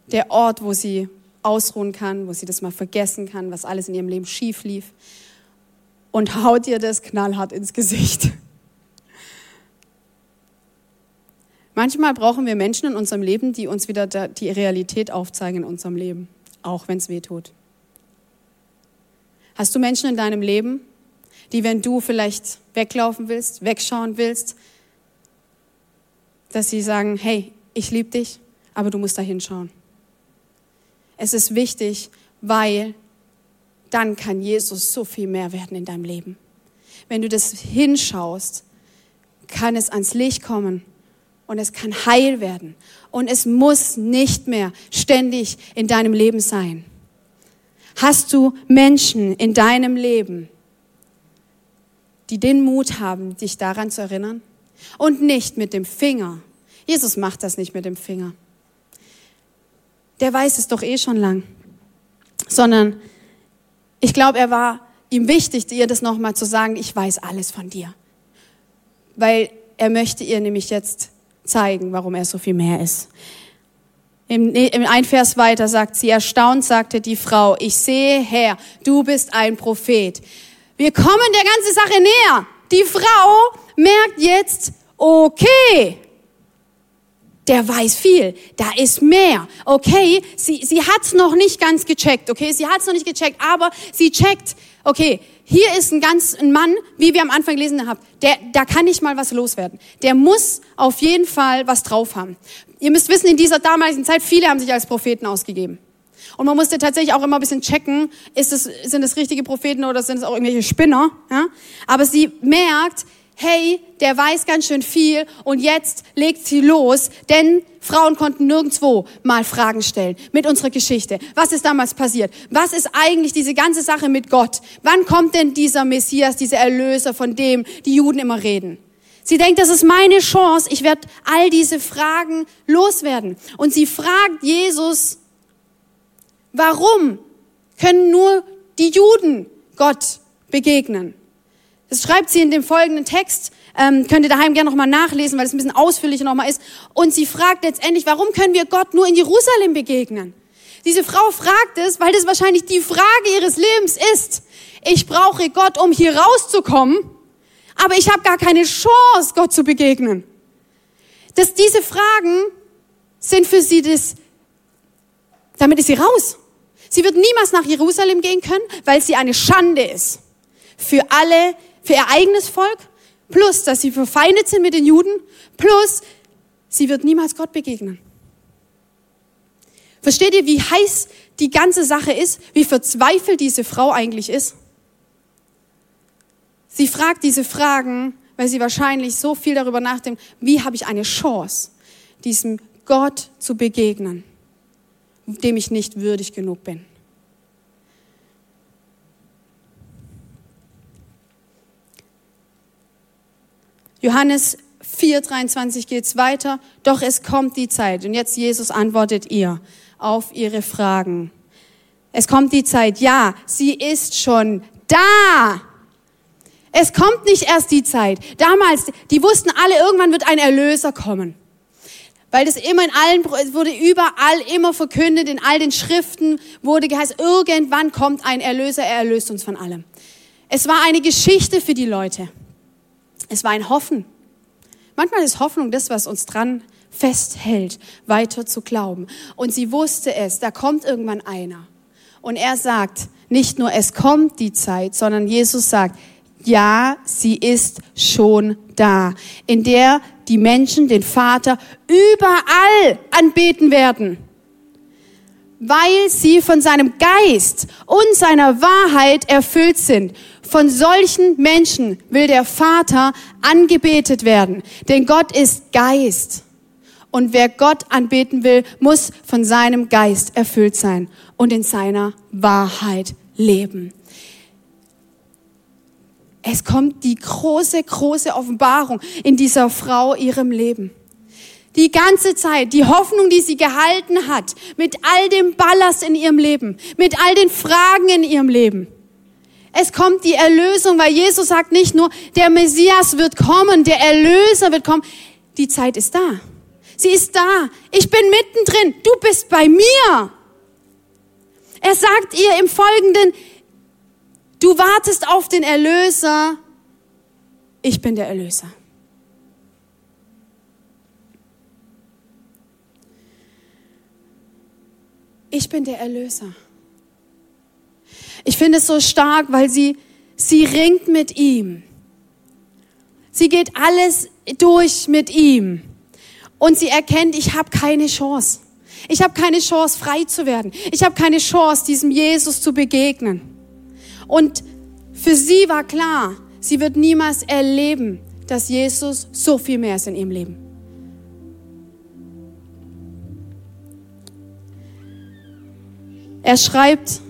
Der Ort, wo sie ausruhen kann, wo sie das mal vergessen kann, was alles in ihrem Leben schief lief. Und haut ihr das knallhart ins Gesicht. Manchmal brauchen wir Menschen in unserem Leben, die uns wieder die Realität aufzeigen in unserem Leben, auch wenn es weh tut. Hast du Menschen in deinem Leben, die, wenn du vielleicht weglaufen willst, wegschauen willst, dass sie sagen, hey, ich liebe dich, aber du musst da hinschauen. Es ist wichtig, weil dann kann Jesus so viel mehr werden in deinem Leben. Wenn du das hinschaust, kann es ans Licht kommen und es kann heil werden. Und es muss nicht mehr ständig in deinem Leben sein. Hast du Menschen in deinem Leben, die den Mut haben, dich daran zu erinnern? Und nicht mit dem Finger. Jesus macht das nicht mit dem Finger. Der weiß es doch eh schon lang. Sondern ich glaube, er war ihm wichtig, ihr das nochmal zu sagen, ich weiß alles von dir. Weil er möchte ihr nämlich jetzt zeigen, warum er so viel mehr ist. Im, Im ein Vers weiter sagt sie, erstaunt sagte die Frau, ich sehe, Herr, du bist ein Prophet. Wir kommen der ganzen Sache näher. Die Frau merkt jetzt, okay, der weiß viel, da ist mehr. Okay, sie, sie hat's noch nicht ganz gecheckt, okay, sie hat's noch nicht gecheckt, aber sie checkt, okay, hier ist ein ganz ein Mann, wie wir am Anfang gelesen haben, der, da kann nicht mal was loswerden. Der muss auf jeden Fall was drauf haben. Ihr müsst wissen, in dieser damaligen Zeit, viele haben sich als Propheten ausgegeben. Und man musste tatsächlich auch immer ein bisschen checken, ist es, sind es richtige Propheten oder sind es auch irgendwelche Spinner? Ja? Aber sie merkt, hey, der weiß ganz schön viel und jetzt legt sie los, denn Frauen konnten nirgendwo mal Fragen stellen mit unserer Geschichte. Was ist damals passiert? Was ist eigentlich diese ganze Sache mit Gott? Wann kommt denn dieser Messias, dieser Erlöser, von dem die Juden immer reden? Sie denkt, das ist meine Chance, ich werde all diese Fragen loswerden. Und sie fragt Jesus, warum können nur die Juden Gott begegnen? Das schreibt sie in dem folgenden Text. Ähm, könnt ihr daheim gerne nochmal nachlesen, weil es ein bisschen ausführlicher nochmal ist. Und sie fragt letztendlich, warum können wir Gott nur in Jerusalem begegnen? Diese Frau fragt es, weil das wahrscheinlich die Frage ihres Lebens ist. Ich brauche Gott, um hier rauszukommen, aber ich habe gar keine Chance, Gott zu begegnen. Dass diese Fragen sind für sie das, damit ist sie raus. Sie wird niemals nach Jerusalem gehen können, weil sie eine Schande ist. Für alle, für ihr eigenes Volk, plus, dass sie verfeindet sind mit den Juden, plus, sie wird niemals Gott begegnen. Versteht ihr, wie heiß die ganze Sache ist, wie verzweifelt diese Frau eigentlich ist? Sie fragt diese Fragen, weil sie wahrscheinlich so viel darüber nachdenkt, wie habe ich eine Chance, diesem Gott zu begegnen, dem ich nicht würdig genug bin. Johannes 4:23 geht's weiter. Doch es kommt die Zeit. Und jetzt Jesus antwortet ihr auf ihre Fragen. Es kommt die Zeit. Ja, sie ist schon da. Es kommt nicht erst die Zeit. Damals, die wussten alle, irgendwann wird ein Erlöser kommen. Weil das immer in allen, es wurde überall immer verkündet, in all den Schriften wurde geheißen, irgendwann kommt ein Erlöser, er erlöst uns von allem. Es war eine Geschichte für die Leute. Es war ein Hoffen. Manchmal ist Hoffnung das, was uns dran festhält, weiter zu glauben. Und sie wusste es, da kommt irgendwann einer. Und er sagt, nicht nur es kommt die Zeit, sondern Jesus sagt, ja, sie ist schon da, in der die Menschen den Vater überall anbeten werden, weil sie von seinem Geist und seiner Wahrheit erfüllt sind. Von solchen Menschen will der Vater angebetet werden, denn Gott ist Geist. Und wer Gott anbeten will, muss von seinem Geist erfüllt sein und in seiner Wahrheit leben. Es kommt die große, große Offenbarung in dieser Frau, ihrem Leben. Die ganze Zeit, die Hoffnung, die sie gehalten hat, mit all dem Ballast in ihrem Leben, mit all den Fragen in ihrem Leben. Es kommt die Erlösung, weil Jesus sagt nicht nur, der Messias wird kommen, der Erlöser wird kommen. Die Zeit ist da. Sie ist da. Ich bin mittendrin. Du bist bei mir. Er sagt ihr im Folgenden, du wartest auf den Erlöser. Ich bin der Erlöser. Ich bin der Erlöser. Ich finde es so stark, weil sie, sie ringt mit ihm. Sie geht alles durch mit ihm. Und sie erkennt, ich habe keine Chance. Ich habe keine Chance, frei zu werden. Ich habe keine Chance, diesem Jesus zu begegnen. Und für sie war klar, sie wird niemals erleben, dass Jesus so viel mehr ist in ihrem Leben. Er schreibt,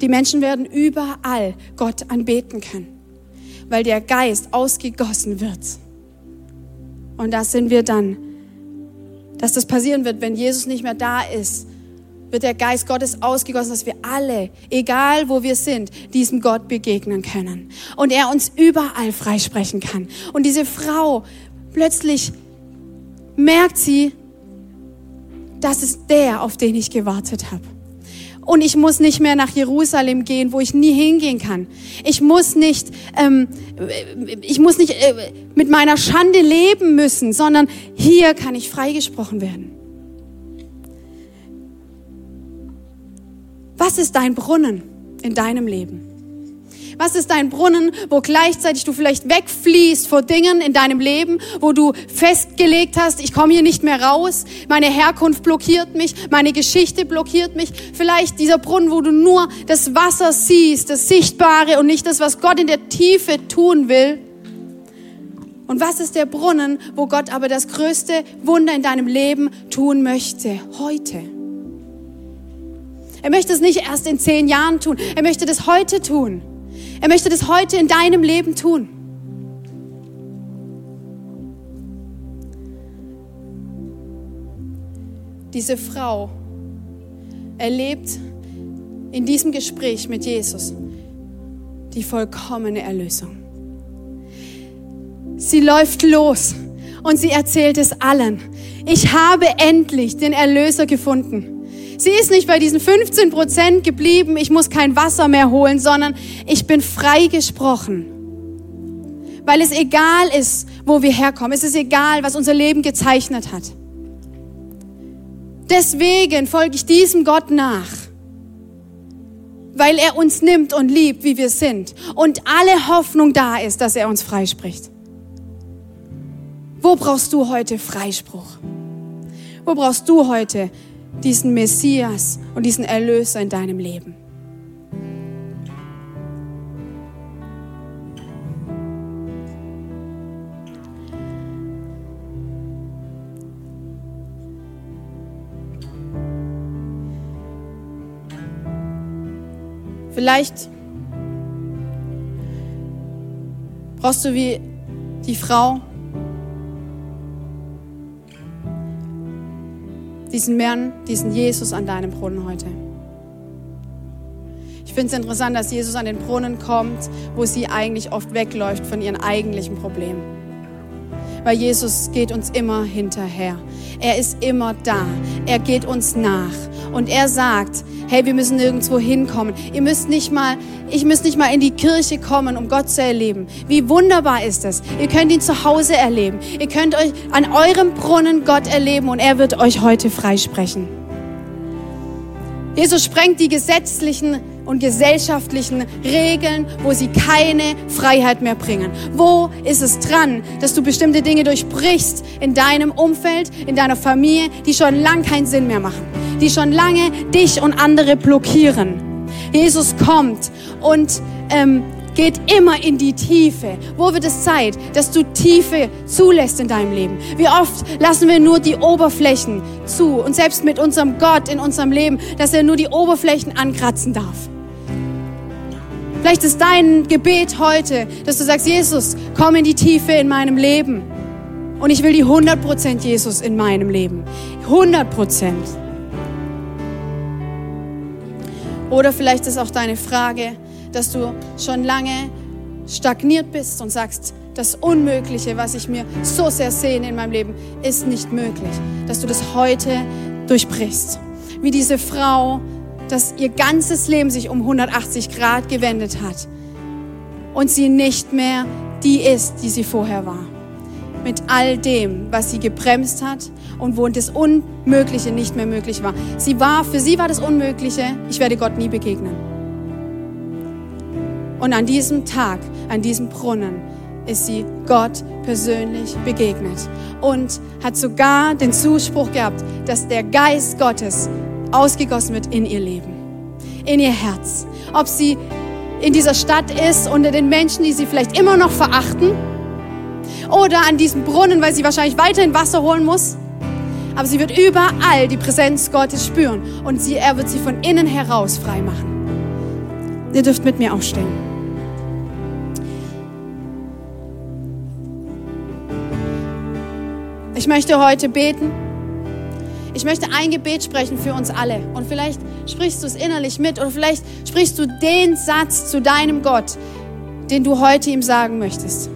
die Menschen werden überall Gott anbeten können, weil der Geist ausgegossen wird. Und das sind wir dann, dass das passieren wird, wenn Jesus nicht mehr da ist, wird der Geist Gottes ausgegossen, dass wir alle, egal wo wir sind, diesem Gott begegnen können. Und er uns überall freisprechen kann. Und diese Frau, plötzlich merkt sie, das ist der, auf den ich gewartet habe. Und ich muss nicht mehr nach Jerusalem gehen, wo ich nie hingehen kann. Ich muss nicht, ähm, ich muss nicht äh, mit meiner Schande leben müssen, sondern hier kann ich freigesprochen werden. Was ist dein Brunnen in deinem Leben? Was ist dein Brunnen, wo gleichzeitig du vielleicht wegfließt vor Dingen in deinem Leben, wo du festgelegt hast, ich komme hier nicht mehr raus, meine Herkunft blockiert mich, meine Geschichte blockiert mich. Vielleicht dieser Brunnen, wo du nur das Wasser siehst, das Sichtbare und nicht das, was Gott in der Tiefe tun will. Und was ist der Brunnen, wo Gott aber das größte Wunder in deinem Leben tun möchte? Heute. Er möchte es nicht erst in zehn Jahren tun. Er möchte das heute tun. Er möchte das heute in deinem Leben tun. Diese Frau erlebt in diesem Gespräch mit Jesus die vollkommene Erlösung. Sie läuft los und sie erzählt es allen. Ich habe endlich den Erlöser gefunden. Sie ist nicht bei diesen 15 Prozent geblieben, ich muss kein Wasser mehr holen, sondern ich bin freigesprochen. Weil es egal ist, wo wir herkommen. Es ist egal, was unser Leben gezeichnet hat. Deswegen folge ich diesem Gott nach. Weil er uns nimmt und liebt, wie wir sind. Und alle Hoffnung da ist, dass er uns freispricht. Wo brauchst du heute Freispruch? Wo brauchst du heute diesen Messias und diesen Erlöser in deinem Leben. Vielleicht brauchst du wie die Frau diesen Mann, diesen Jesus an deinem Brunnen heute. Ich finde es interessant, dass Jesus an den Brunnen kommt, wo sie eigentlich oft wegläuft von ihren eigentlichen Problemen weil Jesus geht uns immer hinterher. Er ist immer da. Er geht uns nach. Und er sagt, hey, wir müssen nirgendwo hinkommen. Ihr müsst nicht mal, ich müsst nicht mal in die Kirche kommen, um Gott zu erleben. Wie wunderbar ist das? Ihr könnt ihn zu Hause erleben. Ihr könnt euch an eurem Brunnen Gott erleben und er wird euch heute freisprechen. Jesus sprengt die gesetzlichen und gesellschaftlichen Regeln, wo sie keine Freiheit mehr bringen. Wo ist es dran, dass du bestimmte Dinge durchbrichst in deinem Umfeld, in deiner Familie, die schon lang keinen Sinn mehr machen, die schon lange dich und andere blockieren? Jesus kommt und ähm, geht immer in die Tiefe. Wo wird es Zeit, dass du Tiefe zulässt in deinem Leben? Wie oft lassen wir nur die Oberflächen zu und selbst mit unserem Gott in unserem Leben, dass er nur die Oberflächen ankratzen darf? Vielleicht ist dein Gebet heute, dass du sagst, Jesus, komm in die Tiefe in meinem Leben. Und ich will die 100% Jesus in meinem Leben. 100%. Oder vielleicht ist auch deine Frage, dass du schon lange stagniert bist und sagst, das Unmögliche, was ich mir so sehr sehne in meinem Leben, ist nicht möglich. Dass du das heute durchbrichst. Wie diese Frau, dass ihr ganzes Leben sich um 180 Grad gewendet hat und sie nicht mehr die ist, die sie vorher war. Mit all dem, was sie gebremst hat und wo das Unmögliche nicht mehr möglich war. Sie war, für sie war das Unmögliche, ich werde Gott nie begegnen. Und an diesem Tag, an diesem Brunnen, ist sie Gott persönlich begegnet und hat sogar den Zuspruch gehabt, dass der Geist Gottes ausgegossen wird in ihr Leben, in ihr Herz. Ob sie in dieser Stadt ist, unter den Menschen, die sie vielleicht immer noch verachten, oder an diesem Brunnen, weil sie wahrscheinlich weiterhin Wasser holen muss. Aber sie wird überall die Präsenz Gottes spüren und sie, er wird sie von innen heraus frei machen. Ihr dürft mit mir aufstehen. Ich möchte heute beten. Ich möchte ein Gebet sprechen für uns alle. Und vielleicht sprichst du es innerlich mit oder vielleicht sprichst du den Satz zu deinem Gott, den du heute ihm sagen möchtest.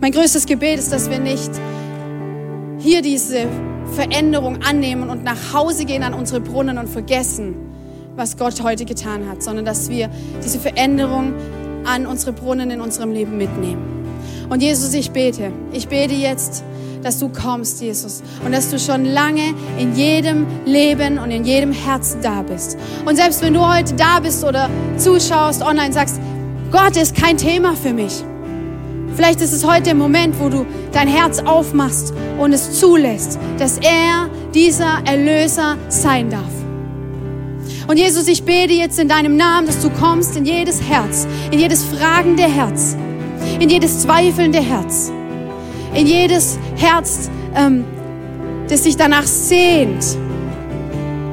Mein größtes Gebet ist, dass wir nicht hier diese Veränderung annehmen und nach Hause gehen an unsere Brunnen und vergessen, was Gott heute getan hat, sondern dass wir diese Veränderung an unsere Brunnen in unserem Leben mitnehmen. Und Jesus, ich bete, ich bete jetzt, dass du kommst, Jesus, und dass du schon lange in jedem Leben und in jedem Herzen da bist. Und selbst wenn du heute da bist oder zuschaust, online sagst, Gott ist kein Thema für mich. Vielleicht ist es heute der Moment, wo du dein Herz aufmachst und es zulässt, dass er dieser Erlöser sein darf. Und Jesus, ich bete jetzt in deinem Namen, dass du kommst in jedes Herz, in jedes fragende Herz, in jedes zweifelnde Herz, in jedes Herz, ähm, das sich danach sehnt,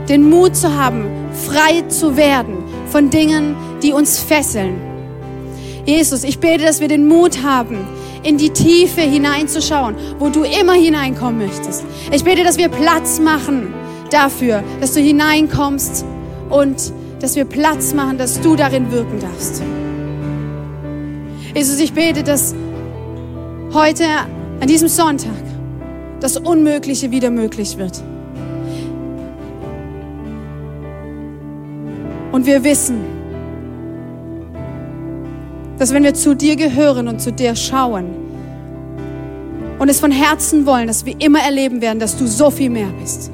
den Mut zu haben, frei zu werden von Dingen, die uns fesseln. Jesus, ich bete, dass wir den Mut haben, in die Tiefe hineinzuschauen, wo du immer hineinkommen möchtest. Ich bete, dass wir Platz machen dafür, dass du hineinkommst und dass wir Platz machen, dass du darin wirken darfst. Jesus, ich bete, dass heute an diesem Sonntag das Unmögliche wieder möglich wird. Und wir wissen, dass wenn wir zu dir gehören und zu dir schauen und es von Herzen wollen, dass wir immer erleben werden, dass du so viel mehr bist.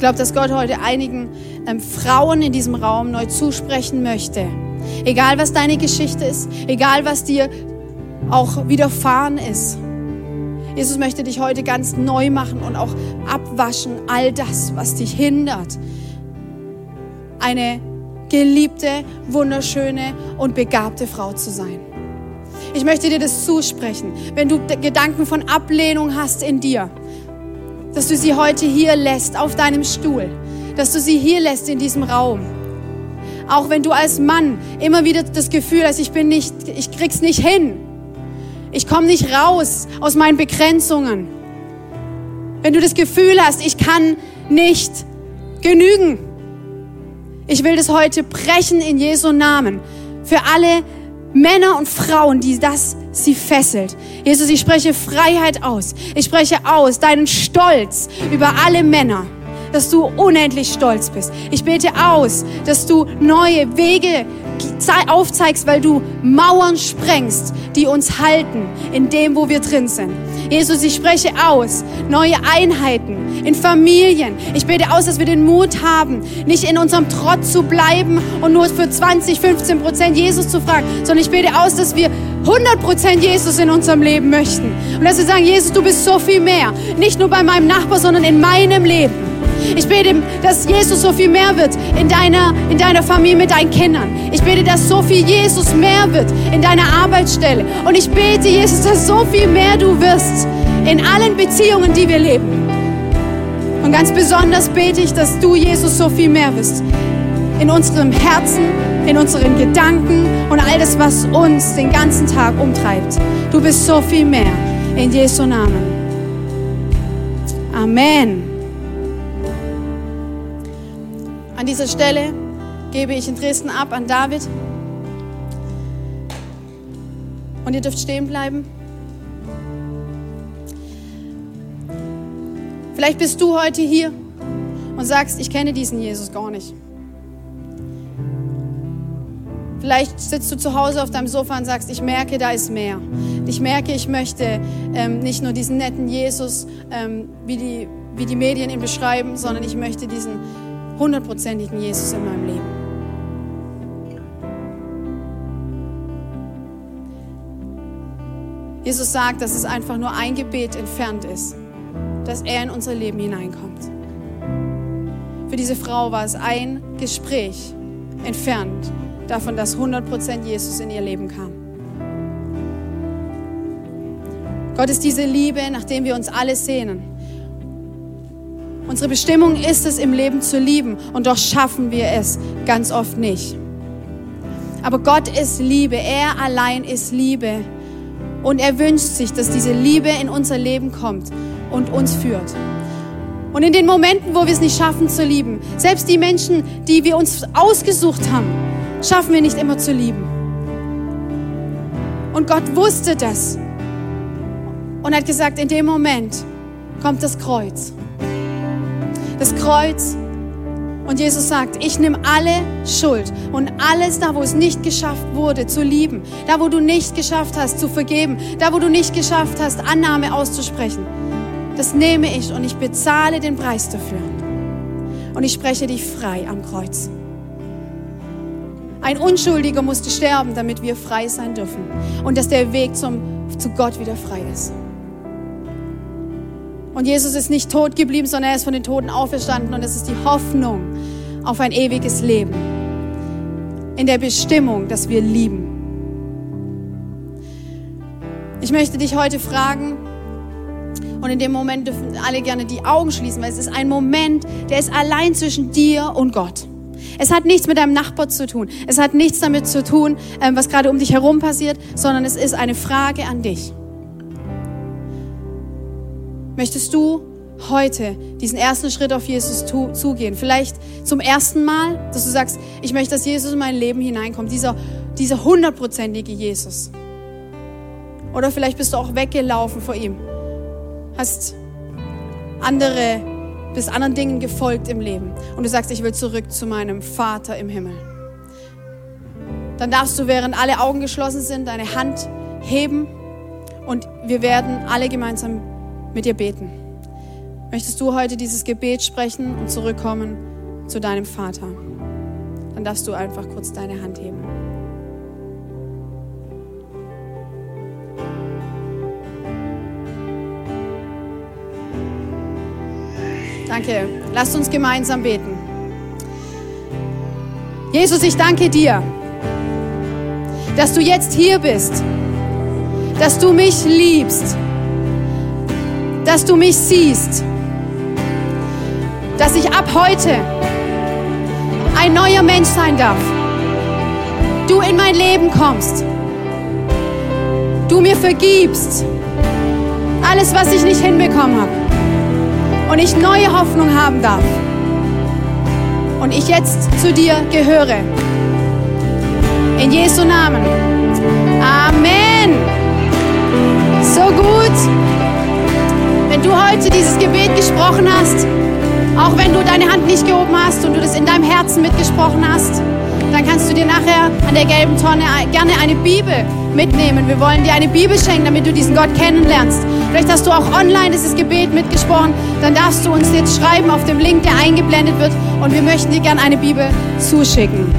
Ich glaube, dass Gott heute einigen ähm, Frauen in diesem Raum neu zusprechen möchte. Egal, was deine Geschichte ist, egal, was dir auch widerfahren ist. Jesus möchte dich heute ganz neu machen und auch abwaschen, all das, was dich hindert, eine geliebte, wunderschöne und begabte Frau zu sein. Ich möchte dir das zusprechen. Wenn du Gedanken von Ablehnung hast in dir, dass du sie heute hier lässt auf deinem Stuhl, dass du sie hier lässt in diesem Raum. Auch wenn du als Mann immer wieder das Gefühl hast, ich bin nicht, ich krieg's nicht hin. Ich komme nicht raus aus meinen Begrenzungen. Wenn du das Gefühl hast, ich kann nicht genügen. Ich will das heute brechen in Jesu Namen. Für alle Männer und Frauen, die das sie fesselt. Jesus, ich spreche Freiheit aus. Ich spreche aus deinen Stolz über alle Männer, dass du unendlich stolz bist. Ich bete aus, dass du neue Wege aufzeigst, weil du Mauern sprengst, die uns halten in dem, wo wir drin sind. Jesus, ich spreche aus neue Einheiten in Familien. Ich bete aus, dass wir den Mut haben, nicht in unserem Trott zu bleiben und nur für 20, 15 Prozent Jesus zu fragen, sondern ich bete aus, dass wir 100 Prozent Jesus in unserem Leben möchten. Und dass wir sagen, Jesus, du bist so viel mehr. Nicht nur bei meinem Nachbar, sondern in meinem Leben. Ich bete, dass Jesus so viel mehr wird in deiner, in deiner Familie mit deinen Kindern. Ich bete, dass so viel Jesus mehr wird in deiner Arbeitsstelle. Und ich bete, Jesus, dass so viel mehr du wirst in allen Beziehungen, die wir leben. Und ganz besonders bete ich, dass du, Jesus, so viel mehr bist. In unserem Herzen, in unseren Gedanken und all das, was uns den ganzen Tag umtreibt. Du bist so viel mehr. In Jesu Namen. Amen. An dieser Stelle gebe ich in Dresden ab an David. Und ihr dürft stehen bleiben. Vielleicht bist du heute hier und sagst, ich kenne diesen Jesus gar nicht. Vielleicht sitzt du zu Hause auf deinem Sofa und sagst, ich merke, da ist mehr. Ich merke, ich möchte ähm, nicht nur diesen netten Jesus, ähm, wie, die, wie die Medien ihn beschreiben, sondern ich möchte diesen hundertprozentigen Jesus in meinem Leben. Jesus sagt, dass es einfach nur ein Gebet entfernt ist dass er in unser Leben hineinkommt. Für diese Frau war es ein Gespräch entfernt davon, dass 100% Jesus in ihr Leben kam. Gott ist diese Liebe, nach dem wir uns alle sehnen. Unsere Bestimmung ist es, im Leben zu lieben und doch schaffen wir es ganz oft nicht. Aber Gott ist Liebe, er allein ist Liebe und er wünscht sich, dass diese Liebe in unser Leben kommt und uns führt. Und in den Momenten, wo wir es nicht schaffen zu lieben, selbst die Menschen, die wir uns ausgesucht haben, schaffen wir nicht immer zu lieben. Und Gott wusste das und hat gesagt, in dem Moment kommt das Kreuz. Das Kreuz und Jesus sagt, ich nehme alle Schuld und alles da, wo es nicht geschafft wurde, zu lieben, da, wo du nicht geschafft hast, zu vergeben, da, wo du nicht geschafft hast, Annahme auszusprechen das nehme ich und ich bezahle den Preis dafür. Und ich spreche dich frei am Kreuz. Ein Unschuldiger musste sterben, damit wir frei sein dürfen. Und dass der Weg zum, zu Gott wieder frei ist. Und Jesus ist nicht tot geblieben, sondern er ist von den Toten auferstanden. Und es ist die Hoffnung auf ein ewiges Leben. In der Bestimmung, dass wir lieben. Ich möchte dich heute fragen, und in dem Moment dürfen alle gerne die Augen schließen, weil es ist ein Moment, der ist allein zwischen dir und Gott. Es hat nichts mit deinem Nachbar zu tun. Es hat nichts damit zu tun, ähm, was gerade um dich herum passiert, sondern es ist eine Frage an dich. Möchtest du heute diesen ersten Schritt auf Jesus zugehen? Vielleicht zum ersten Mal, dass du sagst, ich möchte, dass Jesus in mein Leben hineinkommt. Dieser, dieser hundertprozentige Jesus. Oder vielleicht bist du auch weggelaufen vor ihm hast andere, bist anderen Dingen gefolgt im Leben und du sagst, ich will zurück zu meinem Vater im Himmel. Dann darfst du, während alle Augen geschlossen sind, deine Hand heben und wir werden alle gemeinsam mit dir beten. Möchtest du heute dieses Gebet sprechen und zurückkommen zu deinem Vater? Dann darfst du einfach kurz deine Hand heben. Danke. Lasst uns gemeinsam beten. Jesus, ich danke dir, dass du jetzt hier bist, dass du mich liebst, dass du mich siehst, dass ich ab heute ein neuer Mensch sein darf. Du in mein Leben kommst, du mir vergibst alles, was ich nicht hinbekommen habe und ich neue Hoffnung haben darf. Und ich jetzt zu dir gehöre. In Jesu Namen. Amen. So gut, wenn du heute dieses Gebet gesprochen hast, auch wenn du deine Hand nicht gehoben hast und du das in deinem Herzen mitgesprochen hast, dann kannst du dir nachher an der gelben Tonne gerne eine Bibel mitnehmen. Wir wollen dir eine Bibel schenken, damit du diesen Gott kennenlernst. Vielleicht hast du auch online dieses Gebet mitgesprochen. Dann darfst du uns jetzt schreiben auf dem Link, der eingeblendet wird. Und wir möchten dir gerne eine Bibel zuschicken.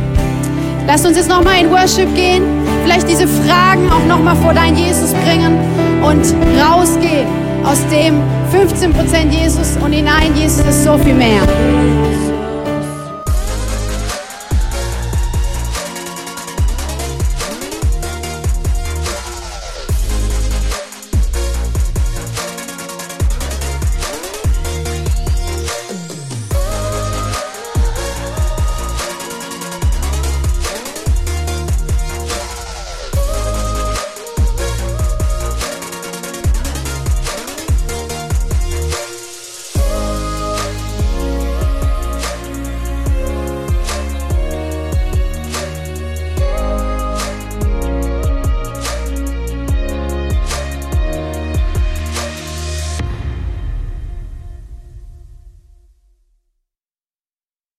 Lass uns jetzt nochmal in Worship gehen. Vielleicht diese Fragen auch nochmal vor dein Jesus bringen und rausgehen aus dem 15% Jesus und hinein, Jesus ist so viel mehr.